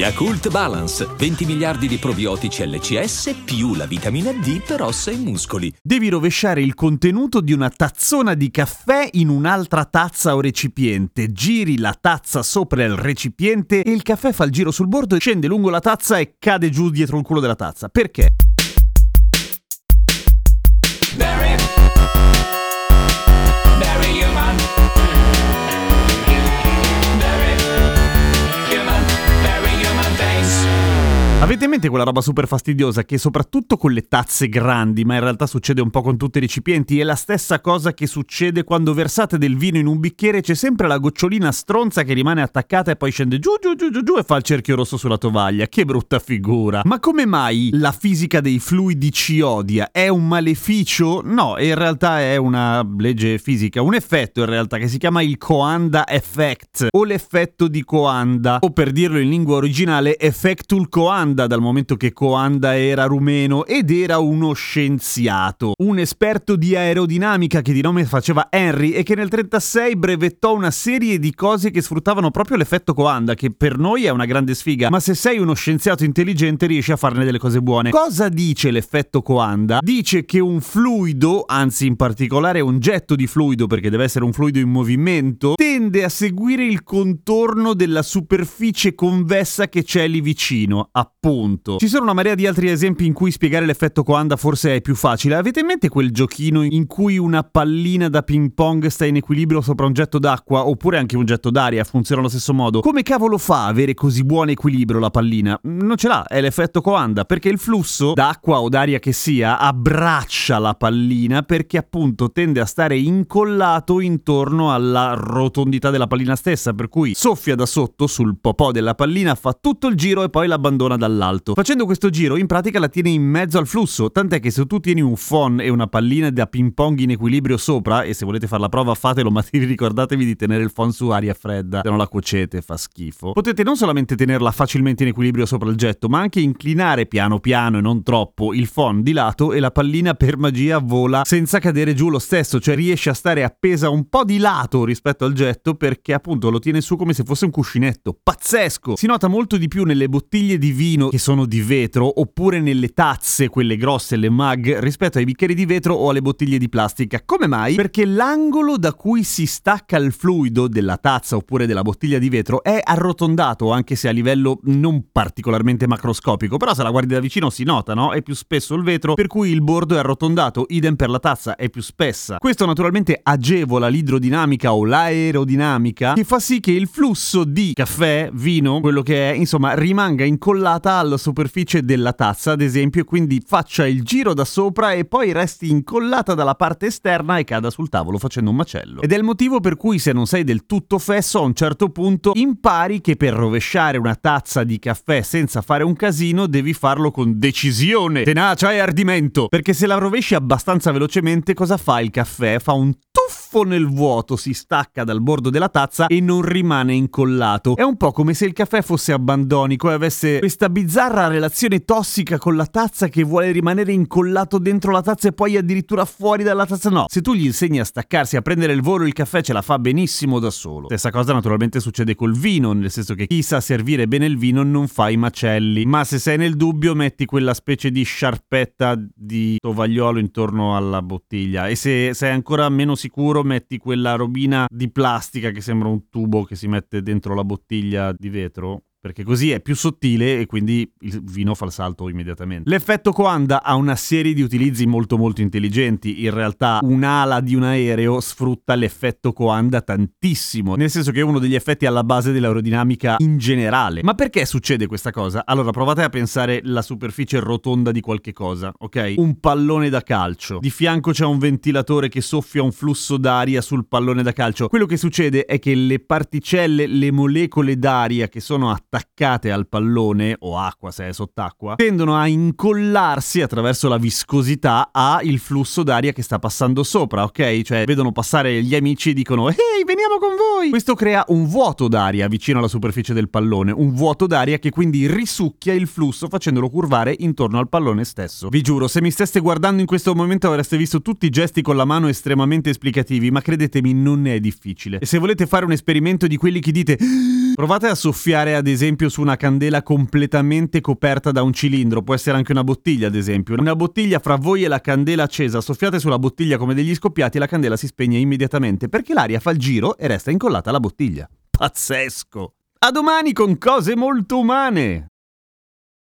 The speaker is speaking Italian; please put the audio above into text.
Yakult Balance, 20 miliardi di probiotici LCS più la vitamina D per ossa e muscoli. Devi rovesciare il contenuto di una tazzona di caffè in un'altra tazza o recipiente. Giri la tazza sopra il recipiente e il caffè fa il giro sul bordo, scende lungo la tazza e cade giù dietro il culo della tazza. Perché? Avete in mente quella roba super fastidiosa che soprattutto con le tazze grandi, ma in realtà succede un po' con tutti i recipienti, è la stessa cosa che succede quando versate del vino in un bicchiere, c'è sempre la gocciolina stronza che rimane attaccata e poi scende giù giù giù giù giù e fa il cerchio rosso sulla tovaglia. Che brutta figura. Ma come mai la fisica dei fluidi ci odia? È un maleficio? No, in realtà è una legge fisica, un effetto in realtà che si chiama il Coanda Effect o l'effetto di Coanda o per dirlo in lingua originale Effectul Coanda Coanda dal momento che Coanda era rumeno ed era uno scienziato, un esperto di aerodinamica che di nome faceva Henry e che nel 1936 brevettò una serie di cose che sfruttavano proprio l'effetto Coanda, che per noi è una grande sfiga, ma se sei uno scienziato intelligente riesci a farne delle cose buone. Cosa dice l'effetto Coanda? Dice che un fluido, anzi in particolare un getto di fluido perché deve essere un fluido in movimento, tende a seguire il contorno della superficie convessa che c'è lì vicino, appunto punto. Ci sono una marea di altri esempi in cui spiegare l'effetto Coanda forse è più facile. Avete in mente quel giochino in cui una pallina da ping pong sta in equilibrio sopra un getto d'acqua oppure anche un getto d'aria funziona allo stesso modo? Come cavolo fa a avere così buon equilibrio la pallina? Non ce l'ha, è l'effetto Coanda, perché il flusso d'acqua o d'aria che sia abbraccia la pallina perché appunto tende a stare incollato intorno alla rotondità della pallina stessa, per cui soffia da sotto sul popò della pallina, fa tutto il giro e poi l'abbandona dall'alto dall'alto. Facendo questo giro in pratica la tiene in mezzo al flusso, tant'è che se tu tieni un phon e una pallina da ping pong in equilibrio sopra, e se volete fare la prova fatelo, ma ricordatevi di tenere il phon su aria fredda, se non la cuocete fa schifo. Potete non solamente tenerla facilmente in equilibrio sopra il getto, ma anche inclinare piano piano e non troppo il phon di lato e la pallina per magia vola senza cadere giù lo stesso, cioè riesce a stare appesa un po' di lato rispetto al getto perché appunto lo tiene su come se fosse un cuscinetto. Pazzesco! Si nota molto di più nelle bottiglie di vino vino che sono di vetro oppure nelle tazze, quelle grosse, le mug, rispetto ai bicchieri di vetro o alle bottiglie di plastica. Come mai? Perché l'angolo da cui si stacca il fluido della tazza oppure della bottiglia di vetro è arrotondato, anche se a livello non particolarmente macroscopico, però se la guardi da vicino si nota, no? È più spesso il vetro, per cui il bordo è arrotondato, idem per la tazza, è più spessa. Questo naturalmente agevola l'idrodinamica o l'aerodinamica, che fa sì che il flusso di caffè, vino, quello che è, insomma, rimanga incollata appoggiata alla superficie della tazza, ad esempio, quindi faccia il giro da sopra e poi resti incollata dalla parte esterna e cada sul tavolo facendo un macello. Ed è il motivo per cui se non sei del tutto fesso a un certo punto impari che per rovesciare una tazza di caffè senza fare un casino devi farlo con decisione, tenacia e ardimento, perché se la rovesci abbastanza velocemente cosa fa il caffè? Fa un tuffo nel vuoto, si stacca dal bordo della tazza e non rimane incollato. È un po' come se il caffè fosse abbandonico e avesse questa bizzarra relazione tossica con la tazza che vuole rimanere incollato dentro la tazza e poi addirittura fuori dalla tazza. No, se tu gli insegni a staccarsi, a prendere il volo, il caffè ce la fa benissimo da solo. Stessa cosa naturalmente succede col vino, nel senso che chi sa servire bene il vino non fa i macelli. Ma se sei nel dubbio, metti quella specie di sciarpetta di tovagliolo intorno alla bottiglia. E se sei ancora meno sicuro, metti quella robina di plastica che sembra un tubo che si mette dentro la bottiglia di vetro perché così è più sottile e quindi il vino fa il salto immediatamente. L'effetto Coanda ha una serie di utilizzi molto molto intelligenti, in realtà un'ala di un aereo sfrutta l'effetto Coanda tantissimo, nel senso che è uno degli effetti alla base dell'aerodinamica in generale. Ma perché succede questa cosa? Allora provate a pensare la superficie rotonda di qualche cosa, ok? Un pallone da calcio, di fianco c'è un ventilatore che soffia un flusso d'aria sul pallone da calcio. Quello che succede è che le particelle, le molecole d'aria che sono attive attaccate al pallone, o acqua se è sott'acqua, tendono a incollarsi attraverso la viscosità al flusso d'aria che sta passando sopra, ok? Cioè vedono passare gli amici e dicono ehi veniamo con voi! Questo crea un vuoto d'aria vicino alla superficie del pallone, un vuoto d'aria che quindi risucchia il flusso facendolo curvare intorno al pallone stesso. Vi giuro, se mi steste guardando in questo momento avreste visto tutti i gesti con la mano estremamente esplicativi, ma credetemi non è difficile. E se volete fare un esperimento di quelli che dite Provate a soffiare ad esempio su una candela completamente coperta da un cilindro, può essere anche una bottiglia ad esempio. Una bottiglia fra voi e la candela accesa, soffiate sulla bottiglia come degli scoppiati e la candela si spegne immediatamente perché l'aria fa il giro e resta incollata alla bottiglia. Pazzesco! A domani con cose molto umane!